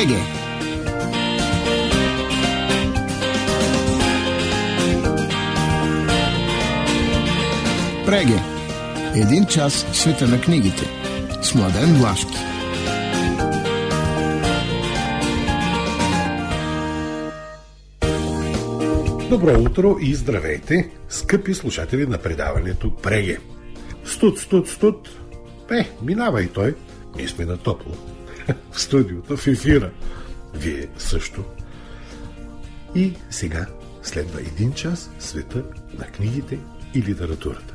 Преге! Преге! Един час в света на книгите с Младен Влашки. Добро утро и здравейте, скъпи слушатели на предаването Преге. Студ, студ, студ. Е, минава и той. Ние сме на топло. в студиото, в ефира. Вие също. И сега следва един час света на книгите и литературата.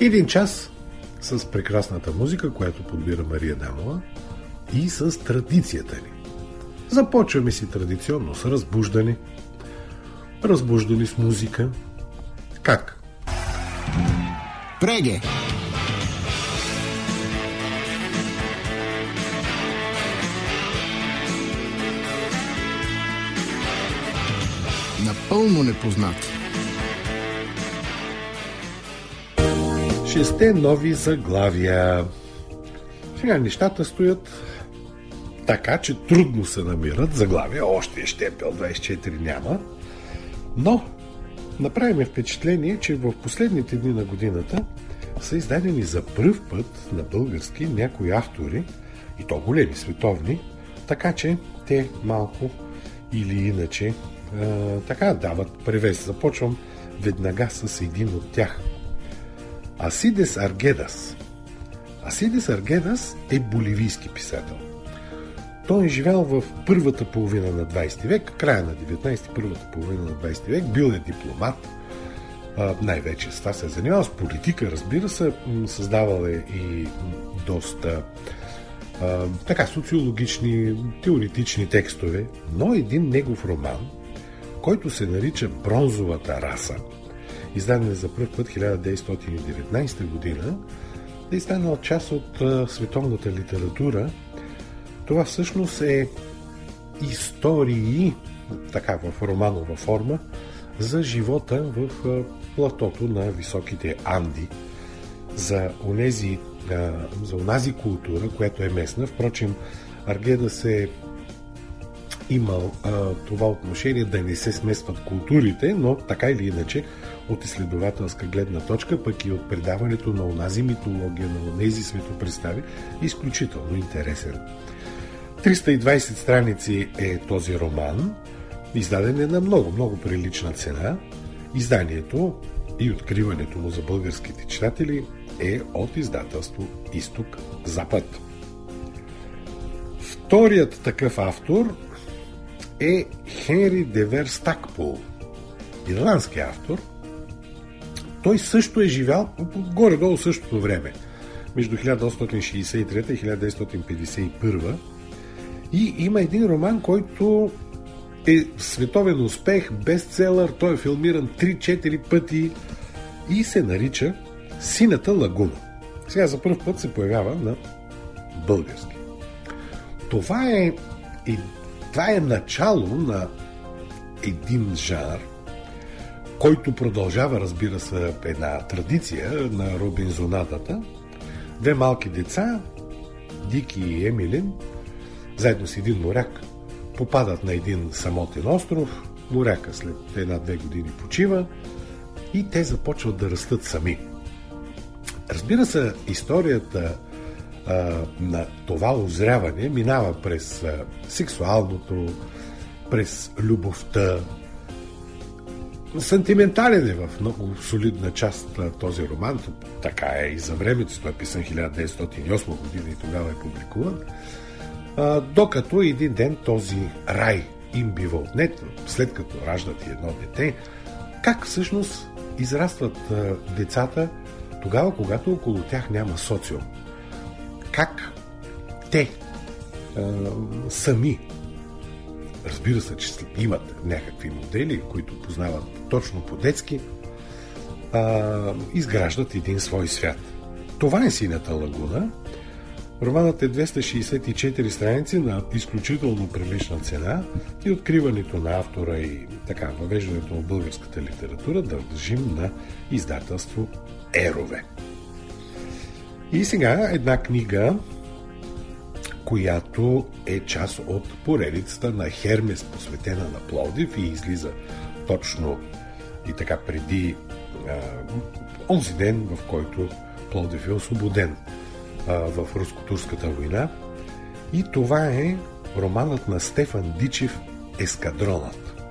Един час с прекрасната музика, която подбира Мария Дамова и с традицията ни. Започваме си традиционно с разбуждане. Разбуждане с музика. Как? Преге! Напълно непознати. Шесте нови заглавия. Сега нещата стоят така, че трудно се намират заглавия. Още е щепел 24 няма. Но направиме впечатление, че в последните дни на годината са издадени за първ път на български някои автори, и то големи световни, така че те малко или иначе така дават превес. Започвам веднага с един от тях. Асидес Аргедас. Асидес Аргедас е боливийски писател. Той е живял в първата половина на 20 век, края на 19 първата половина на 20 век, бил е дипломат, най-вече с това се е занимавал с политика, разбира се, създавал е и доста така социологични, теоретични текстове, но един негов роман, който се нарича Бронзовата раса, издаден за първ път 1919 година, е станал част от световната литература. Това всъщност е истории, така в романова форма, за живота в платото на високите Анди, за онези за онази култура, която е местна. Впрочем, Аргеда се имал а, това отношение да не се смесват културите, но така или иначе от изследователска гледна точка, пък и от предаването на онази митология, на онези светопредстави, изключително интересен. 320 страници е този роман, издаден е на много, много прилична цена. Изданието и откриването му за българските читатели е от издателство Изток-Запад. Вторият такъв автор е Хенри Девер Стакпол, ирландски автор. Той също е живял горе-долу същото време, между 1863 и 1951 и има един роман, който е световен успех, бестселър, той е филмиран 3-4 пъти и се нарича Сината лагуна. Сега за първ път се появява на български. Това е, това е начало на един жанр, който продължава, разбира се, една традиция на Робинзонадата. Две малки деца, Дики и Емилин, заедно с един моряк, попадат на един самотен остров. Моряка след една-две години почива и те започват да растат сами – Разбира се, историята а, на това озряване минава през а, сексуалното, през любовта. Сантиментален е в много солидна част на този роман. Така е и за времето. Той е писан 1908 година и тогава е публикуван. А, докато един ден този рай им бива отнет, след като раждат и едно дете, как всъщност израстват а, децата – тогава, когато около тях няма социум. Как те а, сами, разбира се, че имат някакви модели, които познават точно по-детски, изграждат един свой свят. Това е синята лагуна. Романът е 264 страници на изключително прилична цена и откриването на автора и така въвеждането на българската литература да държим на издателство Ерове. И сега една книга, която е част от поредицата на Хермес, посветена на Пловдив и излиза точно и така преди а, онзи ден, в който Пловдив е освободен а, в руско-турската война. И това е романът на Стефан Дичев Ескадронът.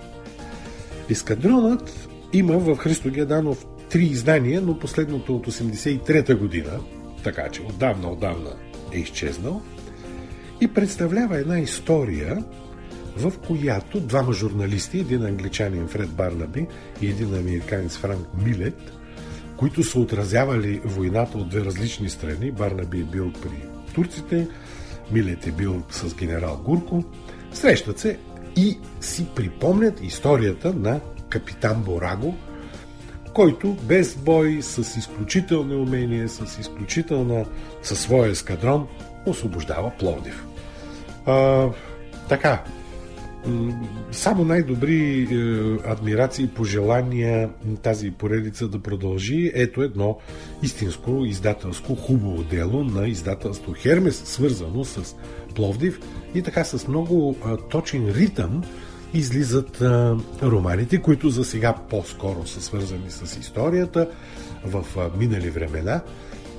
Ескадронът има в Христо Геданов три издания, но последното от 83-та година, така че отдавна, отдавна е изчезнал, и представлява една история, в която двама журналисти, един англичанин Фред Барнаби и един американец Франк Милет, които са отразявали войната от две различни страни. Барнаби е бил при турците, Милет е бил с генерал Гурко. Срещат се и си припомнят историята на капитан Бораго, който без бой, с изключителни умения, с изключителна, със своя ескадрон, освобождава Пловдив. А, така, само най-добри е, адмирации и пожелания тази поредица да продължи. Ето едно истинско издателско хубаво дело на издателство Хермес, свързано с Пловдив и така с много е, точен ритъм излизат е, романите, които за сега по-скоро са свързани с историята в е, минали времена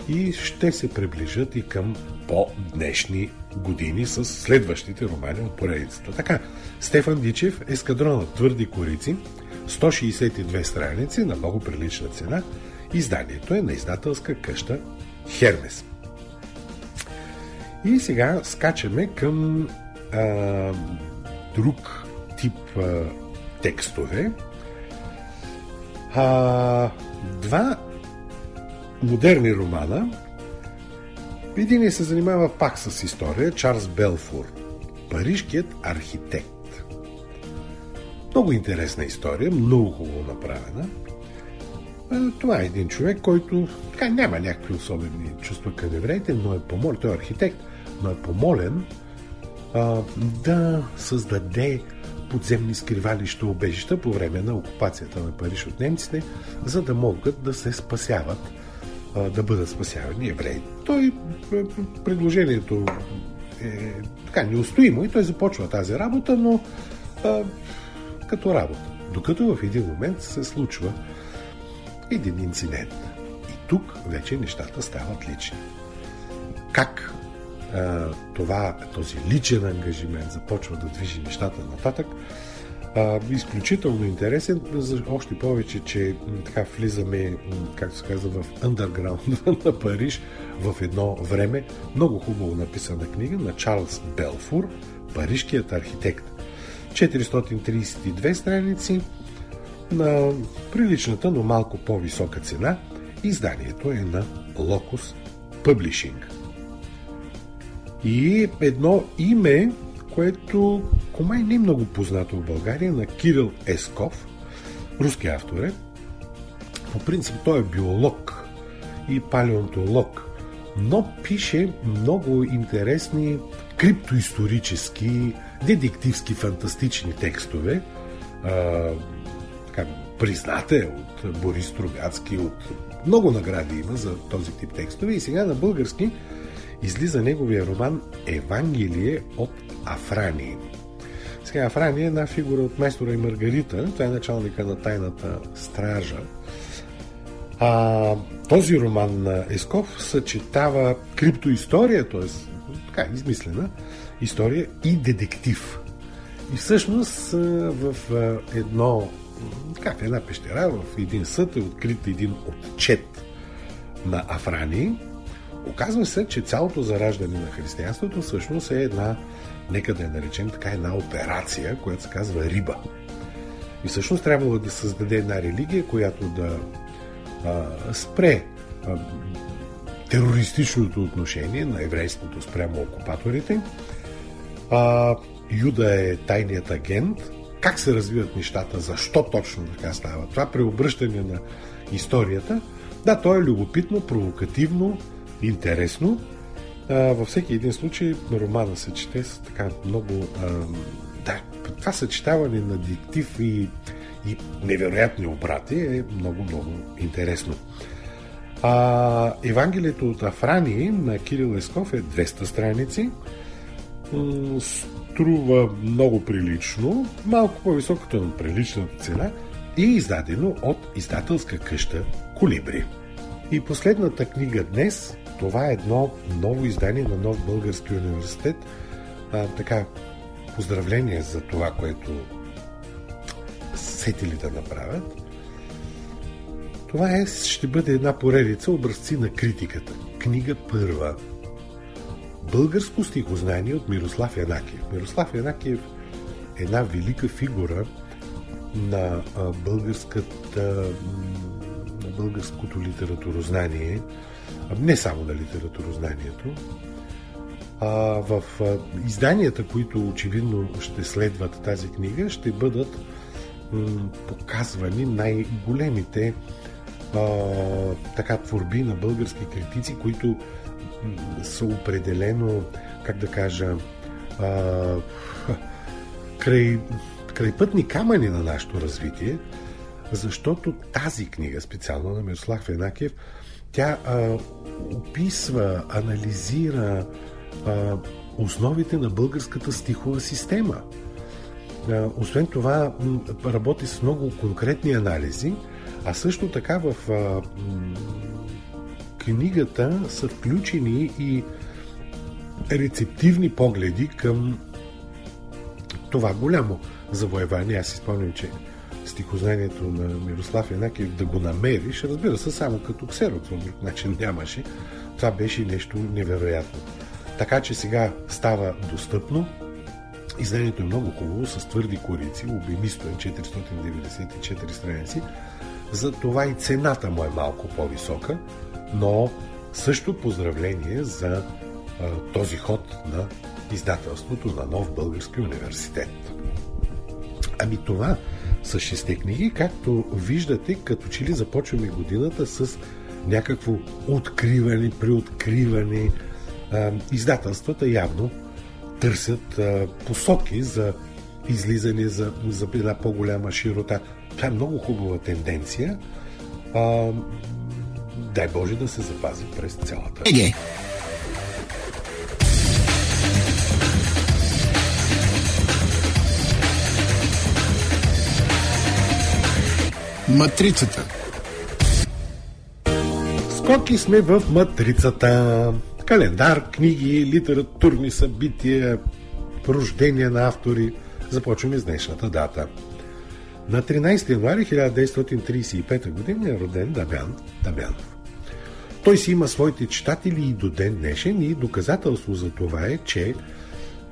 и ще се приближат и към по-днешни години с следващите романи от поредицата. Така, Стефан Дичев, Ескадронът твърди корици, 162 страници на много прилична цена. Изданието е на издателска къща Хермес. И сега скачаме към а, друг тип а, текстове. А, два модерни романа. Един се занимава пак с история. Чарлз Белфур. Парижкият архитект. Много интересна история, много хубаво направена. Това е един човек, който така, няма някакви особени чувства към евреите, но е помолен, той е архитект, но е помолен а, да създаде подземни скривалища, обежища по време на окупацията на Париж от немците, за да могат да се спасяват, да бъдат спасявани евреи. Той, предложението е така неустоимо и той започва тази работа, но а, като работа. Докато в един момент се случва един инцидент. И тук вече нещата стават лични. Как това, този личен ангажимент започва да движи нещата нататък, а, изключително интересен, още повече, че така влизаме, както се казва, в андерграунда на Париж в едно време. Много хубаво написана книга на Чарлз Белфур, парижкият архитект. 432 страници на приличната, но малко по-висока цена. Изданието е на Locus Publishing. И едно име, което комай не е много познато в България, на Кирил Есков, руски автор е. По принцип той е биолог и палеонтолог, но пише много интересни криптоисторически детективски фантастични текстове. А, така, признате от Борис Трогацки, от много награди има за този тип текстове. И сега на български излиза неговия роман Евангелие от Афрани. Сега Афрани е една фигура от Майстора и Маргарита. Той е началника на тайната стража. А, този роман на Есков съчетава криптоистория, т.е. така измислена, история и детектив. И всъщност в едно, как в една пещера, в един съд е открит един отчет на Афрани. Оказва се, че цялото зараждане на християнството всъщност е една, нека да я наречем така, една операция, която се казва Риба. И всъщност трябвало да създаде една религия, която да а, спре а, терористичното отношение на еврейството спрямо окупаторите а, Юда е тайният агент. Как се развиват нещата? Защо точно така става? Това преобръщане на историята. Да, то е любопитно, провокативно, интересно. А, във всеки един случай романа се чете с така много... А, да, това съчетаване на диктив и, и невероятни обрати е много, много интересно. А, Евангелието от Афрани на Кирил Есков е 200 страници. струва много прилично, малко по-високата на приличната цена и издадено от издателска къща Колибри. И последната книга днес, това е едно ново издание на нов български университет. А, така, поздравление за това, което сетили да направят. Това е, ще бъде една поредица образци на критиката. Книга първа. Българско стихознание от Мирослав Янакиев. Мирослав Янакиев е една велика фигура на българската българското литературознание, не само на литературознанието. А, в изданията, които очевидно ще следват тази книга, ще бъдат показвани най-големите така творби на български критици, които са определено, как да кажа, край, крайпътни камъни на нашето развитие, защото тази книга, специално на Мирослав Енакиев, тя а, описва, анализира а, основите на българската стихова система. А, освен това, работи с много конкретни анализи, а също така в а, книгата са включени и рецептивни погледи към това голямо завоевание. Аз си спомням, че стихознанието на Мирослав Янакиев да го намериш, разбира се, само като ксерокс, по друг начин нямаше. Това беше нещо невероятно. Така че сега става достъпно. Изданието е много хубаво, с твърди корици, обемисто е 494 страници. За това и цената му е малко по-висока, но също поздравление за а, този ход на издателството на Нов Български университет. Ами това са шесте книги, както виждате, като че ли започваме годината с някакво откриване, преоткриване. А, издателствата явно търсят посоки за излизане за, за една по-голяма широта. Това е много хубава тенденция. А, дай Боже да се запази през цялата. Еге. Матрицата Скоки сме в Матрицата. Календар, книги, литературни събития, рождения на автори. Започваме с днешната дата. На 13 януари 1935 г. е роден Дамян Дамянов. Той си има своите читатели и до ден днешен и доказателство за това е, че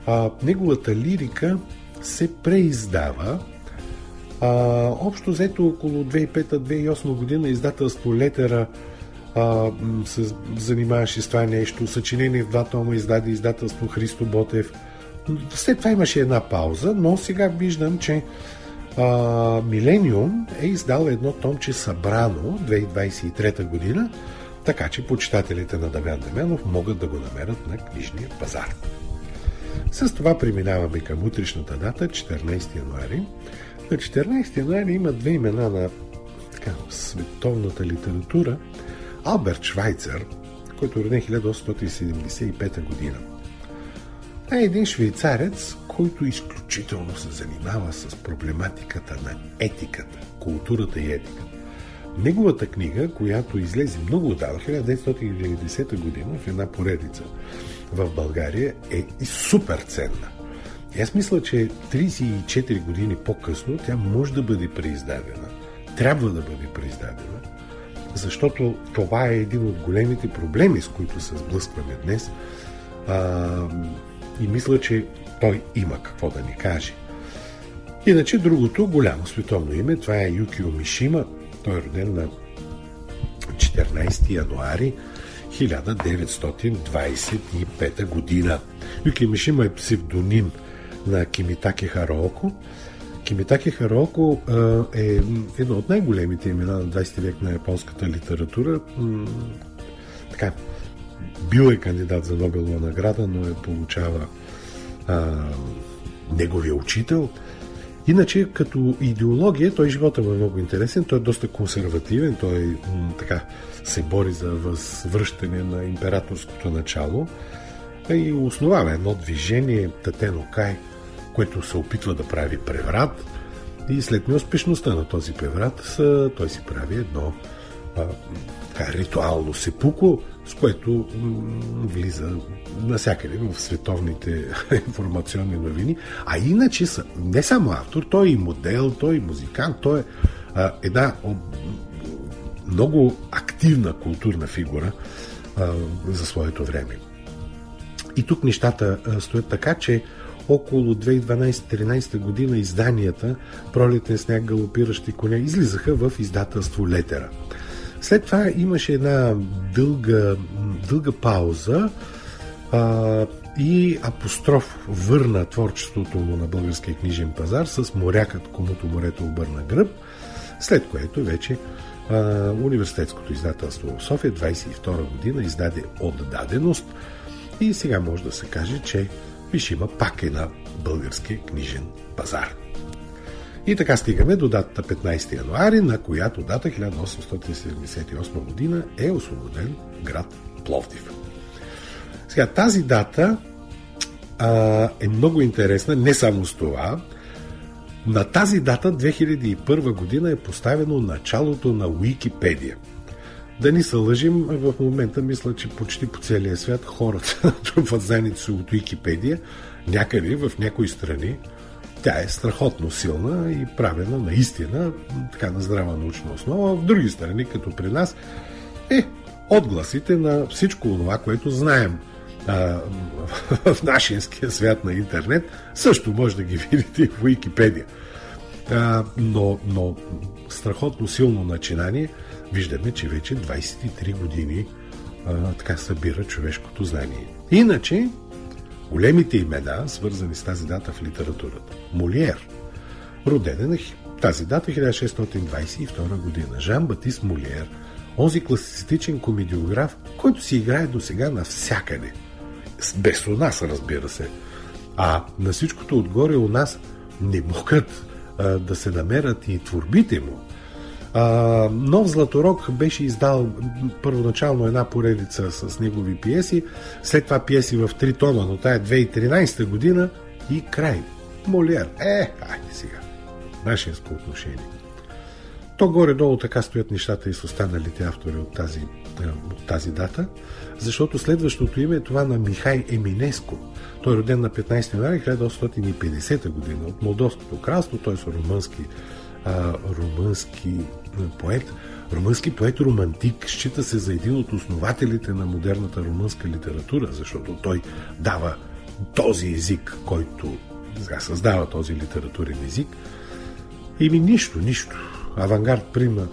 а, неговата лирика се преиздава а, общо взето около 2005-2008 година издателство Летера а, се занимаваше с това нещо. Съчинение в два тома издаде издателство Христо Ботев. След това имаше една пауза, но сега виждам, че Милениум е издал едно томче събрано 2023 година, така че почитателите на Дамян Дамянов могат да го намерят на книжния пазар. С това преминаваме към утрешната дата, 14 януари. На 14 януари има две имена на така, световната литература. Алберт Швайцер, който е роден 1875 година. Е един швейцарец, който изключително се занимава с проблематиката на етиката, културата и етиката. Неговата книга, която излезе много отдавна, 1990 година, в една поредица в България, е и супер ценна. И аз мисля, че 34 години по-късно тя може да бъде преиздадена. Трябва да бъде преиздадена, защото това е един от големите проблеми, с които се сблъскваме днес. А, и мисля, че той има какво да ни каже. Иначе другото голямо световно име, това е Юкио Мишима. Той е роден на 14 януари 1925 година. Юки Мишима е псевдоним на Кимитаки Хароко. Кимитаки Хароко е едно от най-големите имена на 20 век на японската литература. Така, бил е кандидат за Нобелова награда, но е получава а, неговия учител. Иначе, като идеология, той живота му е много интересен, той е доста консервативен, той така се бори за възвръщане на императорското начало. и основава едно движение Татено Кай, което се опитва да прави преврат и след неуспешността на този преврат той си прави едно а, така, ритуално сепуко, с което влиза насякъде в световните информационни новини. А иначе са, не само автор, той е и модел, той е и музикант, той е а, една много активна културна фигура а, за своето време. И тук нещата стоят така, че около 2012-2013 година изданията Пролетен сняг, галопиращи коня излизаха в издателство Летера. След това имаше една дълга, дълга пауза а, и апостроф върна творчеството му на българския книжен пазар с морякът, комуто морето обърна гръб, след което вече а, университетското издателство в София 22 година издаде отдаденост и сега може да се каже, че виж има пак една български книжен пазар. И така стигаме до датата 15 януари, на която дата 1878 година е освободен град Пловдив. Сега тази дата а, е много интересна, не само с това. На тази дата 2001 година е поставено началото на Уикипедия. Да ни се лъжим, в момента мисля, че почти по целия свят хората трупват заедници от Уикипедия, някъде в някои страни тя е страхотно силна и правена наистина така на здрава научна основа. В други страни, като при нас, е отгласите на всичко това, което знаем а, в нашинския свят на интернет, също може да ги видите в Уикипедия. А, но, но страхотно силно начинание виждаме, че вече 23 години а, така събира човешкото знание. Иначе, Големите имена, свързани с тази дата в литературата. Молиер, роден е на тази дата 1622 година. Жан Батист Молиер, онзи класицистичен комедиограф, който си играе до сега навсякъде. Без у нас, разбира се. А на всичкото отгоре у нас не могат а, да се намерят и творбите му. А, Нов Златорог беше издал първоначално една поредица с негови пиеси, след това пиеси в три тома, но тая е 2013 година и край. Молиер. Е, айде сега. Нашинско отношение. То горе-долу така стоят нещата и с останалите автори от тази, от тази дата, защото следващото име е това на Михай Еминеско. Той е роден на 15 януари 1850 година от Молдовското кралство, той е румънски, а, румънски поет, румънски поет-романтик, счита се за един от основателите на модерната румънска литература, защото той дава този език, който сега създава този литературен език. И ми нищо, нищо. Авангард Прима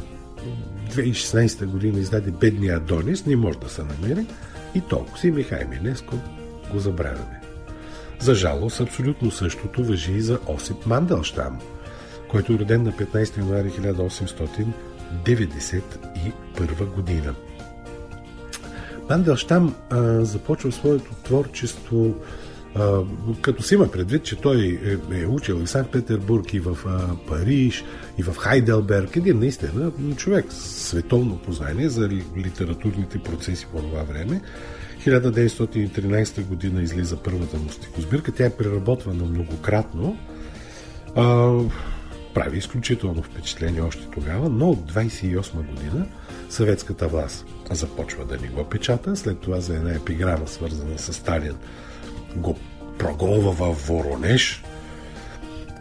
2016 година издаде Бедния Адонис, не може да се намери и толкова си Михай Минеско го забравяме. За жалост, абсолютно същото въжи и за Осип Манделштам – който е роден на 15 януари 1891 година. Манделштам а, започва своето творчество а, като си има предвид, че той е, е учил и в Санкт Петербург, и в а, Париж, и в Хайделберг. Един наистина човек с световно познание за литературните процеси по това време. 1913 година излиза първата му стихосбирка. Тя е преработвана многократно. А, прави изключително впечатление още тогава, но от 28 година съветската власт започва да ни го печата, след това за една епиграма, свързана с Сталин, го проголва в Воронеж.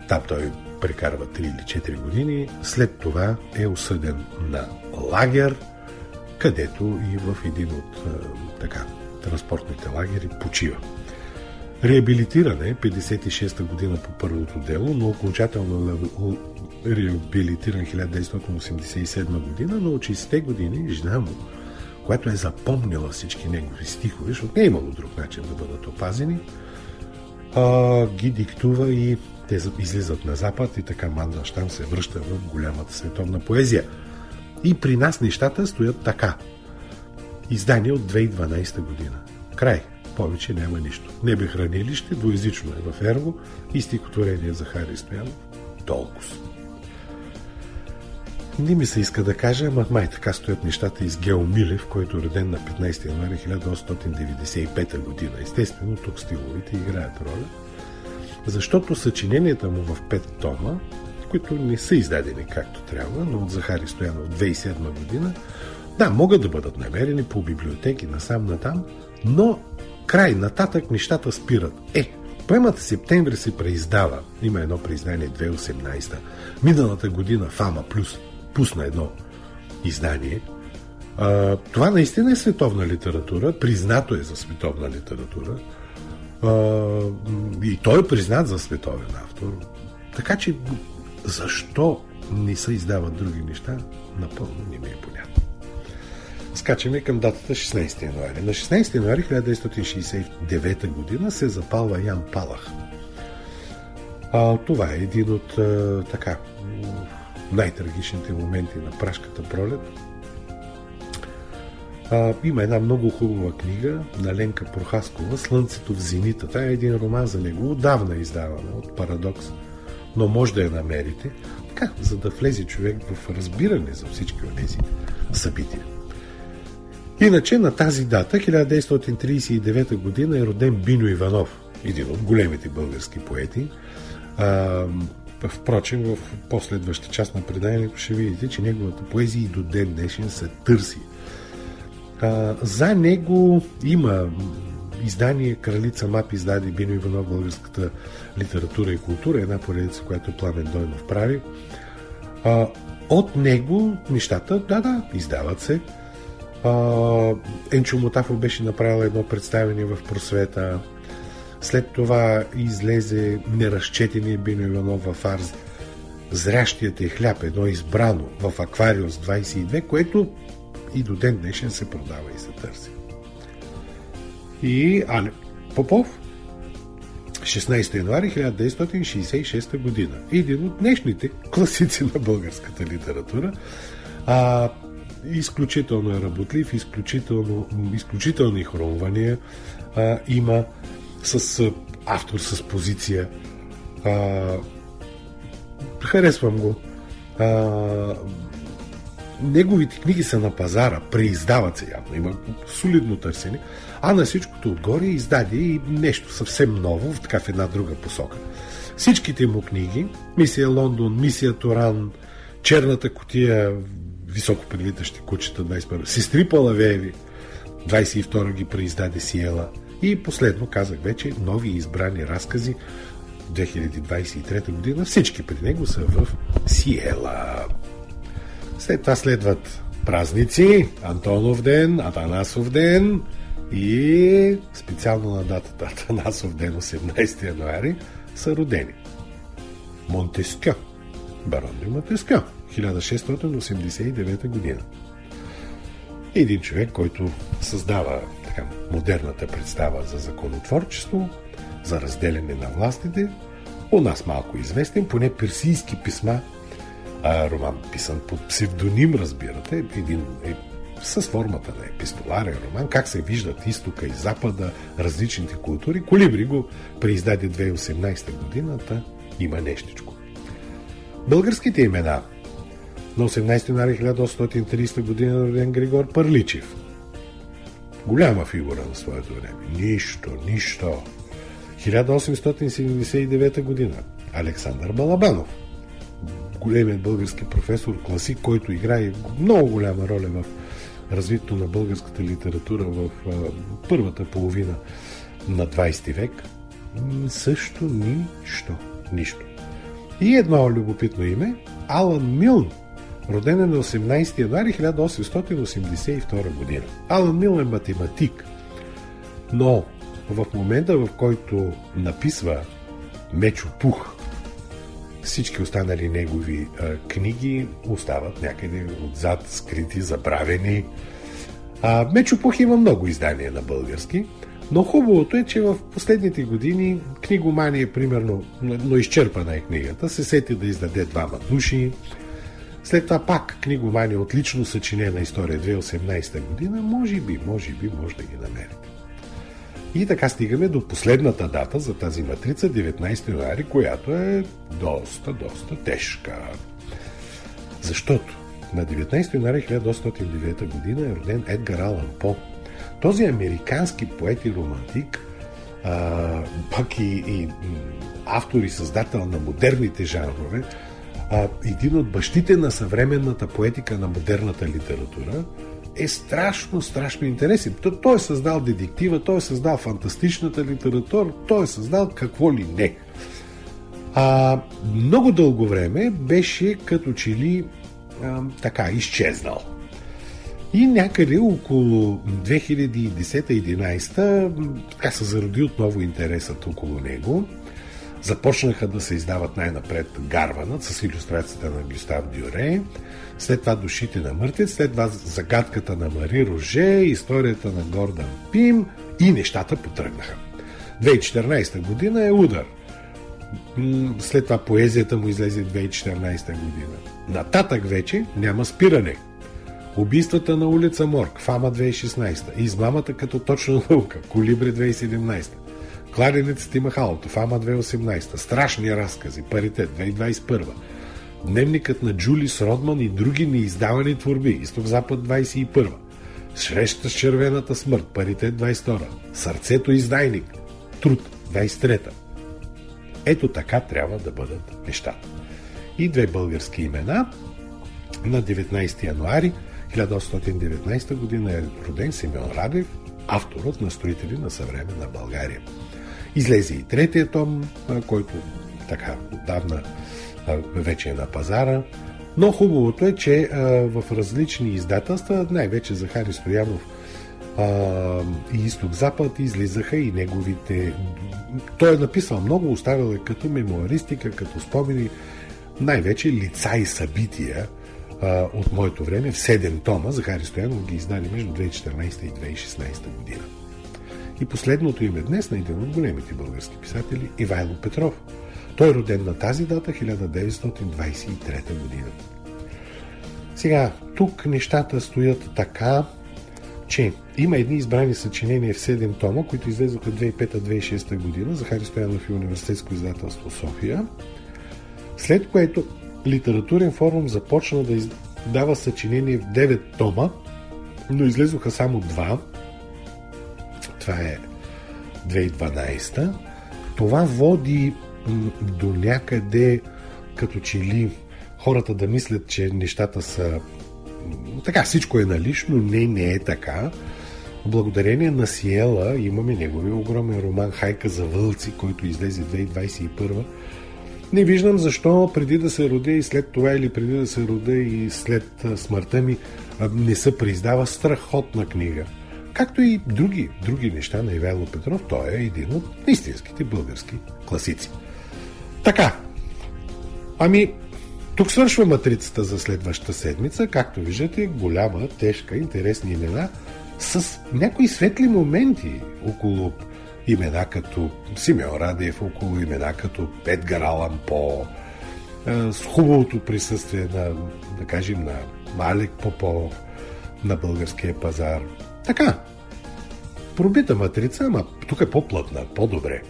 Там той прекарва 3 или 4 години. След това е осъден на лагер, където и в един от така, транспортните лагери почива. Реабилитиране 56-та година по първото дело, но окончателно реабилитиран 1987 година, но от 60-те години жена му, която е запомнила всички негови стихове, защото не е имало друг начин да бъдат опазени, а, ги диктува и те излизат на запад и така Мандълштам се връща в голямата световна поезия. И при нас нещата стоят така. Издание от 2012 година. Край повече няма нищо. Небе хранилище, двоязично е в Ерго и стихотворение за Хари Стоянов. Толкова. не ми се иска да кажа, ама май така стоят нещата из Гео Милев, който е роден на 15 януари 1895 година. Естествено, тук стиловите играят роля, защото съчиненията му в пет тома, които не са издадени както трябва, но от Захари Стоянов 2007 година, да, могат да бъдат намерени по библиотеки насам натам, но край, нататък нещата спират. Е, поемата септември се преиздава. Има едно преиздание 2018. Миналата година Фама Плюс пусна едно издание. А, това наистина е световна литература, признато е за световна литература. А, и той е признат за световен автор. Така че защо не се издават други неща, напълно не ми е понятно. Скачаме към датата 16 януари. На 16 януари 1969 година се запалва Ян Палах. А, това е един от а, така най-трагичните моменти на прашката пролет. А, има една много хубава книга на Ленка Прохаскова «Слънцето в зенита». Това е един роман за него, отдавна издавана от Парадокс, но може да я намерите, така, за да влезе човек в разбиране за всички от тези събития. Иначе на тази дата, 1939 година, е роден Бино Иванов, един от големите български поети. А, впрочем, в последваща част на преданието ще видите, че неговата поезия и до ден днешен се търси. А, за него има издание Кралица Мап издаде Бино Иванов българската литература и култура, една поредица, която Пламен Дойнов прави. А, от него нещата, да, да, издават се. Енчо Мотафов беше направил едно представение в просвета. След това излезе неразчетения Бино Иванов в Арз Зрящият е хляб, едно избрано в Аквариус 22, което и до ден днешен се продава и се търси. И Але Попов 16 януари 1966 година. Един от днешните класици на българската литература. А, изключително е работлив, изключително, изключителни хрумвания а, има с а, автор с позиция. А, харесвам го. А, неговите книги са на пазара, преиздават се явно, има солидно търсене, а на всичкото отгоре издаде и нещо съвсем ново, в така в една друга посока. Всичките му книги, Мисия Лондон, Мисия Туран, Черната котия, високо прилитащи кучета 21. Сестри Палавееви 22 ги преиздаде Сиела. И последно, казах вече, нови избрани разкази 2023 година. Всички при него са в Сиела. След това следват празници, Антонов ден, Атанасов ден и специално на датата Атанасов ден, 18 януари, са родени. Монтескьо, барон де Монтескьо, 1689 година. Един човек, който създава така, модерната представа за законотворчество, за разделяне на властите, у нас малко известен, поне персийски писма, а, роман писан под псевдоним, разбирате, един е с формата на епистоларен роман, как се виждат изтока и запада, различните култури. Колибри го преиздаде 2018 годината, има нещичко. Българските имена – на 18 януари 1830 година роден Григор Пърличев. Голяма фигура на своето време. Нищо, нищо. 1879 година Александър Балабанов. Големият български професор, класик, който играе много голяма роля в развитието на българската литература в първата половина на 20 век. Също нищо. Нищо. И едно любопитно име Алан Милн, Роден е на 18 януари 1882 година. Алан Мил е математик, но в момента, в който написва Мечо Пух, всички останали негови а, книги остават някъде отзад, скрити, забравени. А, Мечо Пух има много издания на български, но хубавото е, че в последните години книгомания, примерно, но изчерпана е книгата, се сети да издаде двама души, след това пак книгомания отлично съчинена история 2018 година, може би, може би, може да ги намерите. И така стигаме до последната дата за тази матрица, 19 януари, която е доста, доста тежка. Защото на 19 януари 1809 година е роден Едгар Алан По. Този американски поет и романтик, а, пък и, и автор и създател на модерните жанрове, а, един от бащите на съвременната поетика на модерната литература, е страшно, страшно интересен. Той е създал детектива, той е създал фантастичната литература, той е създал какво ли не. А, много дълго време беше като че ли а, така изчезнал. И някъде около 2010-2011 така се зароди отново интересът около него. Започнаха да се издават най-напред Гарванът с иллюстрацията на Гюстав Дюре, след това Душите на мъртвец, след това Загадката на Мари Роже, историята на Гордан Пим и нещата потръгнаха. 2014 година е удар. След това поезията му излезе 2014 година. Нататък вече няма спиране. Убийствата на улица Морг, Фама 2016, Измамата като точна наука, Колибри 2017, Кладенецът и махалото, Фама 2018, Страшни разкази, Паритет 2021, Дневникът на Джулис Родман и други неиздавани творби, Изток-Запад 21, Среща с червената смърт, Паритет 22, Сърцето издайник, Труд. 23. Ето така трябва да бъдат нещата. И две български имена. На 19 януари 1819 година е роден Симеон Радев, авторът на строители на съвременна България. Излезе и третия том, който така отдавна вече е на пазара. Но хубавото е, че в различни издателства, най-вече Захари Стоянов и Изток-Запад, излизаха и неговите... Той е написал много, оставил е като мемуаристика, като спомени, най-вече лица и събития от моето време в 7 тома. Захари Стоянов ги издали между 2014 и 2016 година. И последното име днес на един от големите български писатели Ивайло Петров. Той е роден на тази дата 1923 година. Сега, тук нещата стоят така, че има едни избрани съчинения в 7 тома, които излезоха 2005-2006 година за Хари Стоянов и Университетско издателство София, след което Литературен форум започна да издава съчинения в 9 тома, но излезоха само 2. Това е 2012. Това води до някъде като че ли хората да мислят, че нещата са така, всичко е налично, не, не е така. Благодарение на Сиела имаме неговия огромен роман Хайка за вълци, който излезе 2021 не виждам защо преди да се роде и след това или преди да се роде и след смъртта ми не се прииздава страхотна книга. Както и други, други неща на Ивайло Петров, той е един от истинските български класици. Така, ами, тук свършва матрицата за следващата седмица. Както виждате, голяма, тежка, интересни имена с някои светли моменти около имена като Симеон Радев, около имена като Едгар Алан По, е, с хубавото присъствие на, да кажем, на Малек Попов на българския пазар. Така, пробита матрица, ама тук е по-плътна, по-добре.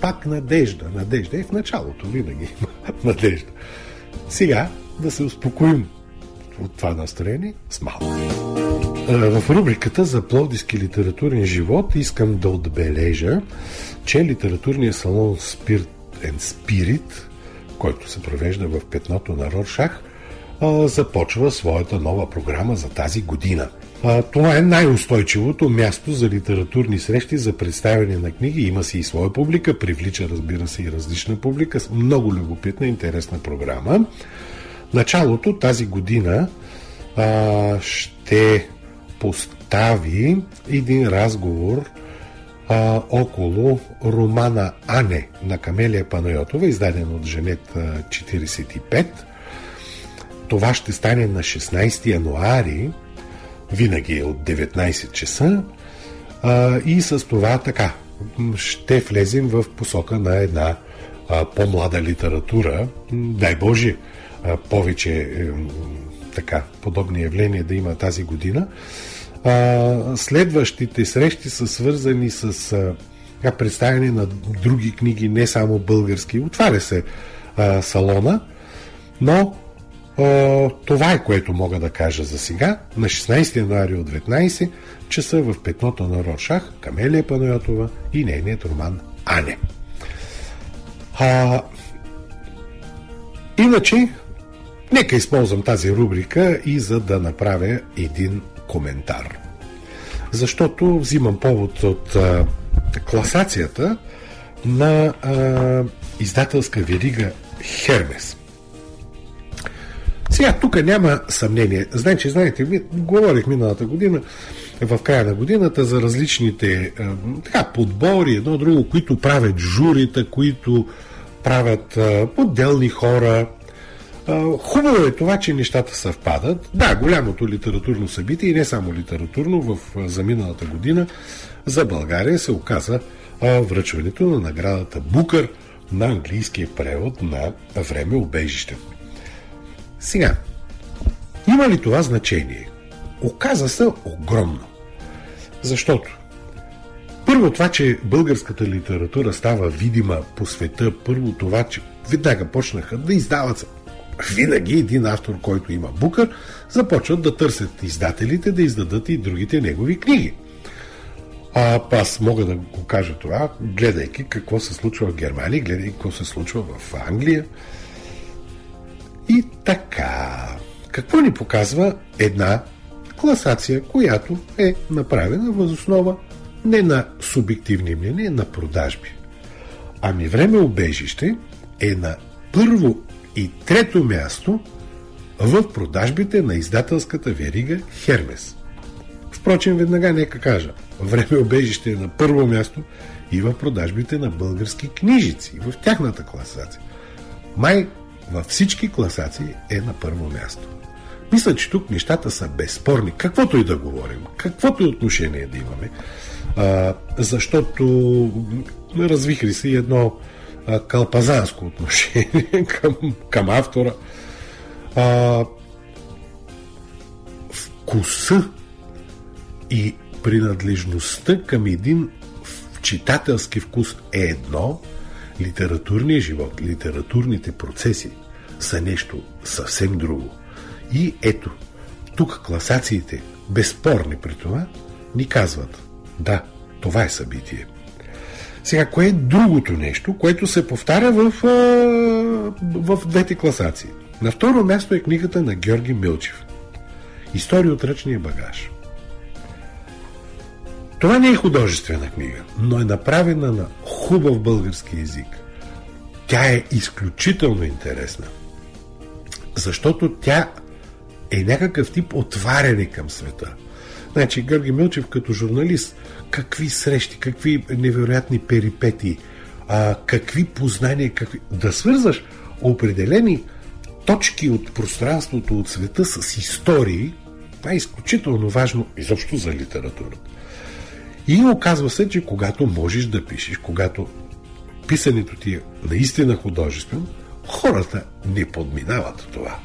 Пак надежда, надежда е в началото, винаги има надежда. Сега да се успокоим от това настроение с малко. В рубриката за Пловдивски литературен живот искам да отбележа, че литературният салон Spirit and Spirit, който се провежда в петното на Роршах, започва своята нова програма за тази година. Това е най-устойчивото място за литературни срещи, за представяне на книги. Има си и своя публика, привлича, разбира се, и различна публика. Много любопитна, интересна програма. Началото тази година а, ще постави един разговор а, около романа Ане на Камелия Панайотова, издаден от Женет 45. Това ще стане на 16 януари, винаги е от 19 часа. А, и с това така ще влезем в посока на една а, по-млада литература. Дай Боже, а, повече е, така подобни явления да има тази година. А, следващите срещи са свързани с а, представяне на други книги, не само български. Отваря се а, салона, но Това е което мога да кажа за сега. На 16 януари от 19 часа в петното на Рошах Камелия Панайотова и нейният роман Ане. А, иначе, нека използвам тази рубрика и за да направя един коментар. Защото взимам повод от а, класацията на а, издателска верига Хермес. Сега, тук няма съмнение. Значи, знаете, ми, говорих миналата година, в края на годината, за различните а, така, подбори, едно друго, които правят журита, които правят а, отделни хора. А, хубаво е това, че нещата съвпадат. Да, голямото литературно събитие, и не само литературно, в заминалата година за България се оказа връчването на наградата Букър на английския превод на Време обежище. Сега, има ли това значение? Оказа се огромно. Защото първо това, че българската литература става видима по света, първо това, че веднага почнаха да издават винаги един автор, който има букър, започват да търсят издателите да издадат и другите негови книги. А аз мога да го кажа това, гледайки какво се случва в Германия, гледайки какво се случва в Англия. И така, какво ни показва една класация, която е направена възоснова не на субективни мнения, на продажби. Ами време обежище е на първо и трето място в продажбите на издателската верига Хермес. Впрочем, веднага нека кажа, време обежище е на първо място и в продажбите на български книжици, в тяхната класация. Май във всички класации е на първо място. Мисля, че тук нещата са безспорни, каквото и да говорим, каквото и отношение да имаме, а, защото развихри се едно а, калпазанско отношение към, към автора. А, вкуса и принадлежността към един читателски вкус е едно, литературният живот, литературните процеси са нещо съвсем друго. И ето, тук класациите, безспорни при това, ни казват да, това е събитие. Сега, кое е другото нещо, което се повтаря в, в двете класации? На второ място е книгата на Георги Милчев. История от ръчния багаж. Това не е художествена книга, но е направена на хубав български язик. Тя е изключително интересна, защото тя е някакъв тип отваряне към света. Значи, Гърги Милчев като журналист, какви срещи, какви невероятни перипети, а, какви познания, какви... да свързваш определени точки от пространството, от света с истории, това е изключително важно изобщо за литературата. И оказва се, че когато можеш да пишеш, когато писането ти е наистина художествено, хората не подминават това.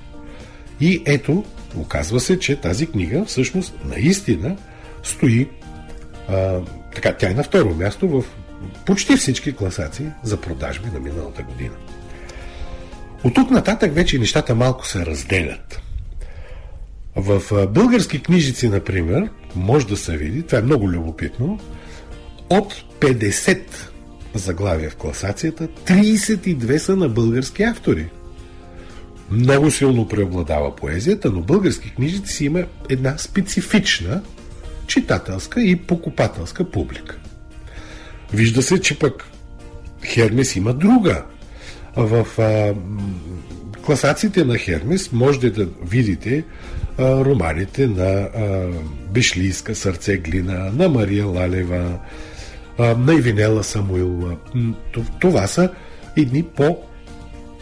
И ето, оказва се, че тази книга всъщност наистина стои а, така, тя е на второ място в почти всички класации за продажби на миналата година. От тук нататък вече нещата малко се разделят. В български книжици, например, може да се види, това е много любопитно, от 50 заглавия в класацията, 32 са на български автори. Много силно преобладава поезията, но български книжици си има една специфична читателска и покупателска публика. Вижда се, че пък Хермес има друга. В а, класациите на Хермес можете да видите романите на а, Бешлийска, Сърце Глина, на Мария Лалева, на Ивинела Самуилова. Това са едни по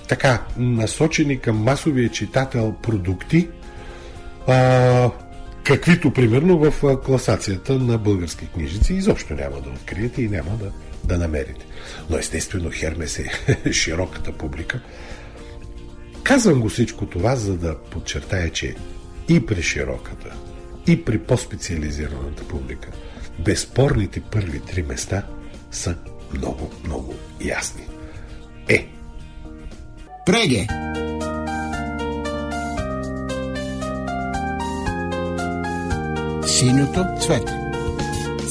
така насочени към масовия читател продукти, каквито примерно в класацията на български книжици изобщо няма да откриете и няма да, да намерите. Но естествено Хермес е широката публика. Казвам го всичко това, за да подчертая, че и при широката, и при по-специализираната публика. Безспорните първи три места са много, много ясни. Е! Преге! Синьото цвете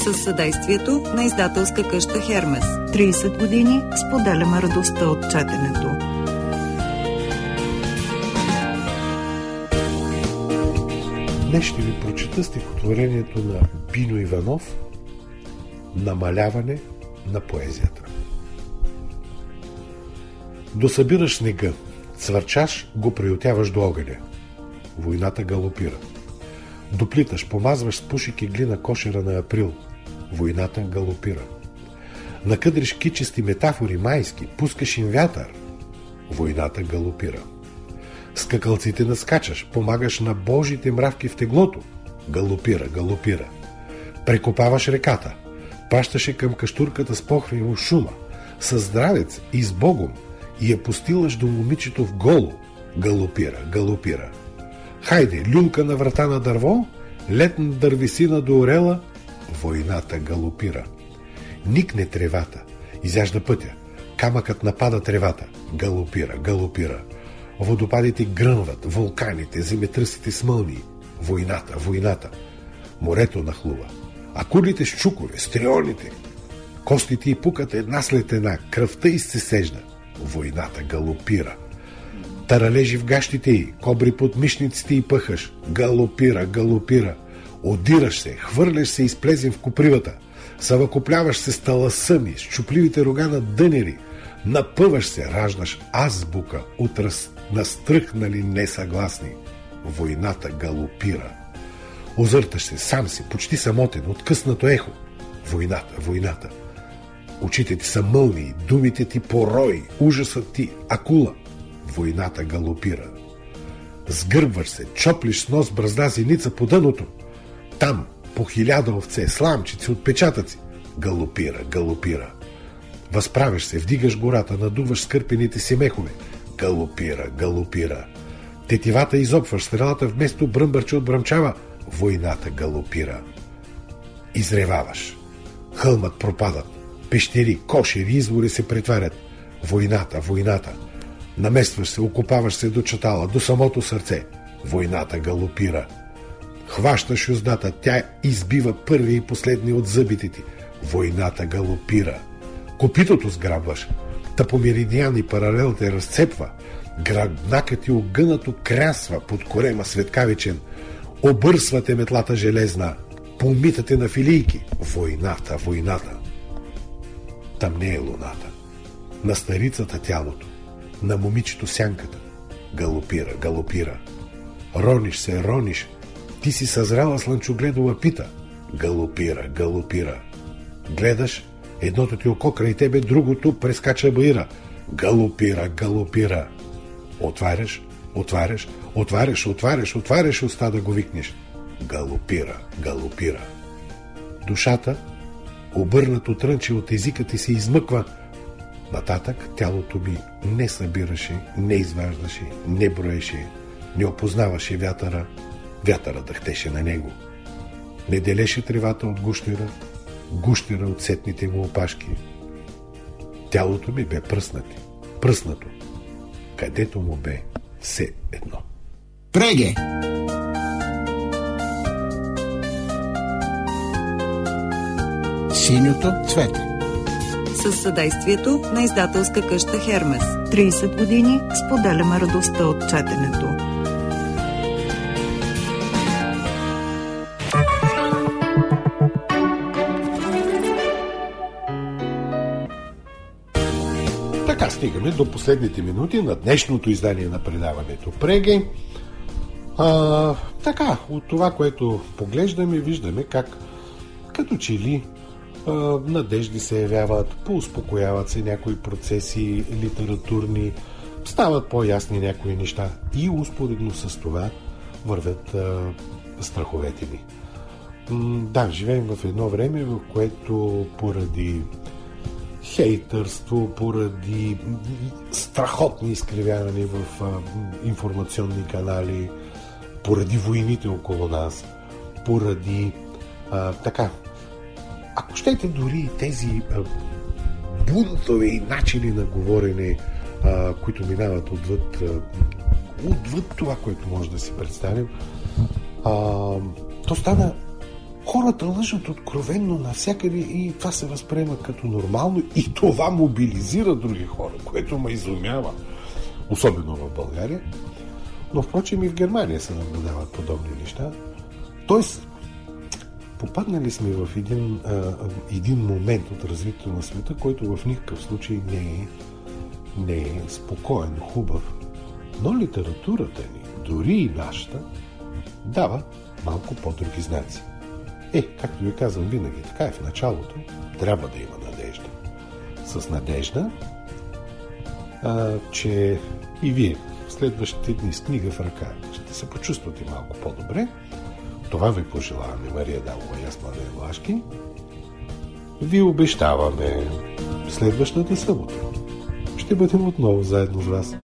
Със съдействието на издателска къща Хермес. 30 години споделяме радостта от четенето. Днес ще ви прочета стихотворението на Бино Иванов Намаляване на поезията. Досъбираш снега, свърчаш, го приютяваш до огъня. Войната галопира. Доплиташ, помазваш с пушик и глина кошера на април. Войната галопира. Накъдриш кичести метафори майски, пускаш им вятър. Войната галопира. Скакалците наскачаш, помагаш на божите мравки в теглото. Галопира, галопира. Прекопаваш реката. Пащаше към каштурката с похрево шума. Със здравец и с Богом и я постилаш до момичето в голо. Галопира, галопира. Хайде, люлка на врата на дърво, летна дървесина до орела, войната галопира. Никне тревата, изяжда пътя, камъкът напада тревата, галопира, галопира. Водопадите грънват, вулканите, земетръсите смълни. Войната, войната. Морето нахлува. А кулите с чукове, стрионите. Костите и пукат една след една, кръвта изсесежда. Войната галопира. Таралежи в гащите й, кобри под мишниците и пъхаш. Галопира, галопира. Одираш се, хвърляш се из плезен в копривата. Съвъкопляваш се с таласъми, с чупливите рога на дънери. Напъваш се, раждаш азбука от раз... настръхнали несъгласни. Войната галопира. Озърташ се, сам си, почти самотен, откъснато ехо. Войната, войната. Очите ти са мълни, думите ти порои, ужасът ти акула. Войната галопира. Сгърбваш се, чоплиш с нос бръзда зеница по дъното. Там, по хиляда овце, сламчици, отпечатъци. Галопира, галопира. Възправяш се, вдигаш гората, надуваш скърпените си мехове. Галопира, галопира. Тетивата изопваш, стрелата вместо бръмбърче отбръмчава. Войната галопира. Изреваваш. Хълмът пропадат. Пещери, кошери, извори се претварят. Войната, войната. Наместваш се, окопаваш се до чатала, до самото сърце. Войната галопира. Хващаш юздата, тя избива първи и последни от зъбите ти. Войната галопира. Копитото сграбваш. Та по меридиан паралел те разцепва. Гръбнакът ти огънато крясва под корема светкавичен. Обърсва те метлата железна. Помитате на филийки. Войната, войната. Там не е луната. На старицата тялото. На момичето сянката. Галопира, галопира. Рониш се, рониш. Ти си съзрала слънчогледова пита. Галопира, галопира. Гледаш, едното ти око край тебе, другото прескача баира. Галопира, галопира. Отваряш, отваряш, отваряш, отваряш, отваряш уста да го викнеш. Галопира, галопира. Душата, обърнато трънче от езика ти се измъква. Нататък тялото ми не събираше, не изваждаше, не броеше, не опознаваше вятъра, вятъра дъхтеше на него. Не делеше тревата от гущера, гущера от сетните му опашки. Тялото ми бе пръснати, пръснато, където му бе все едно. Преге! Синьото цвете. Със съдействието на издателска къща Хермес. 30 години споделяме радостта от четенето. Стигаме до последните минути на днешното издание на предаването Преге. А, така, от това, което поглеждаме, виждаме как като че ли а, надежди се явяват, поуспокояват се някои процеси литературни, стават по-ясни някои неща и успоредно с това вървят а, страховете ни. М, Да, живеем в едно време, в което поради хейтърство, поради страхотни изкривявания в информационни канали, поради войните около нас, поради а, така. Ако щете дори тези а, бунтове и начини на говорене, а, които минават отвъд, а, отвъд това, което може да си представим, а, то стана Хората лъжат откровенно навсякъде и това се възприема като нормално и това мобилизира други хора, което ме изумява. Особено в България. Но впрочем и в Германия се наблюдават подобни неща. Тоест, попаднали сме в един, а, един момент от развитието на света, който в никакъв случай не е, не е спокоен, хубав. Но литературата ни, дори и нашата, дава малко по-други знаци. Е, както ви казвам винаги, така е в началото, трябва да има надежда. С надежда, а, че и вие в следващите дни с книга в ръка ще се почувствате малко по-добре. Това ви пожелаваме Мария Далова и аз Младен Влашки. Ви обещаваме следващата събота. Ще бъдем отново заедно с вас.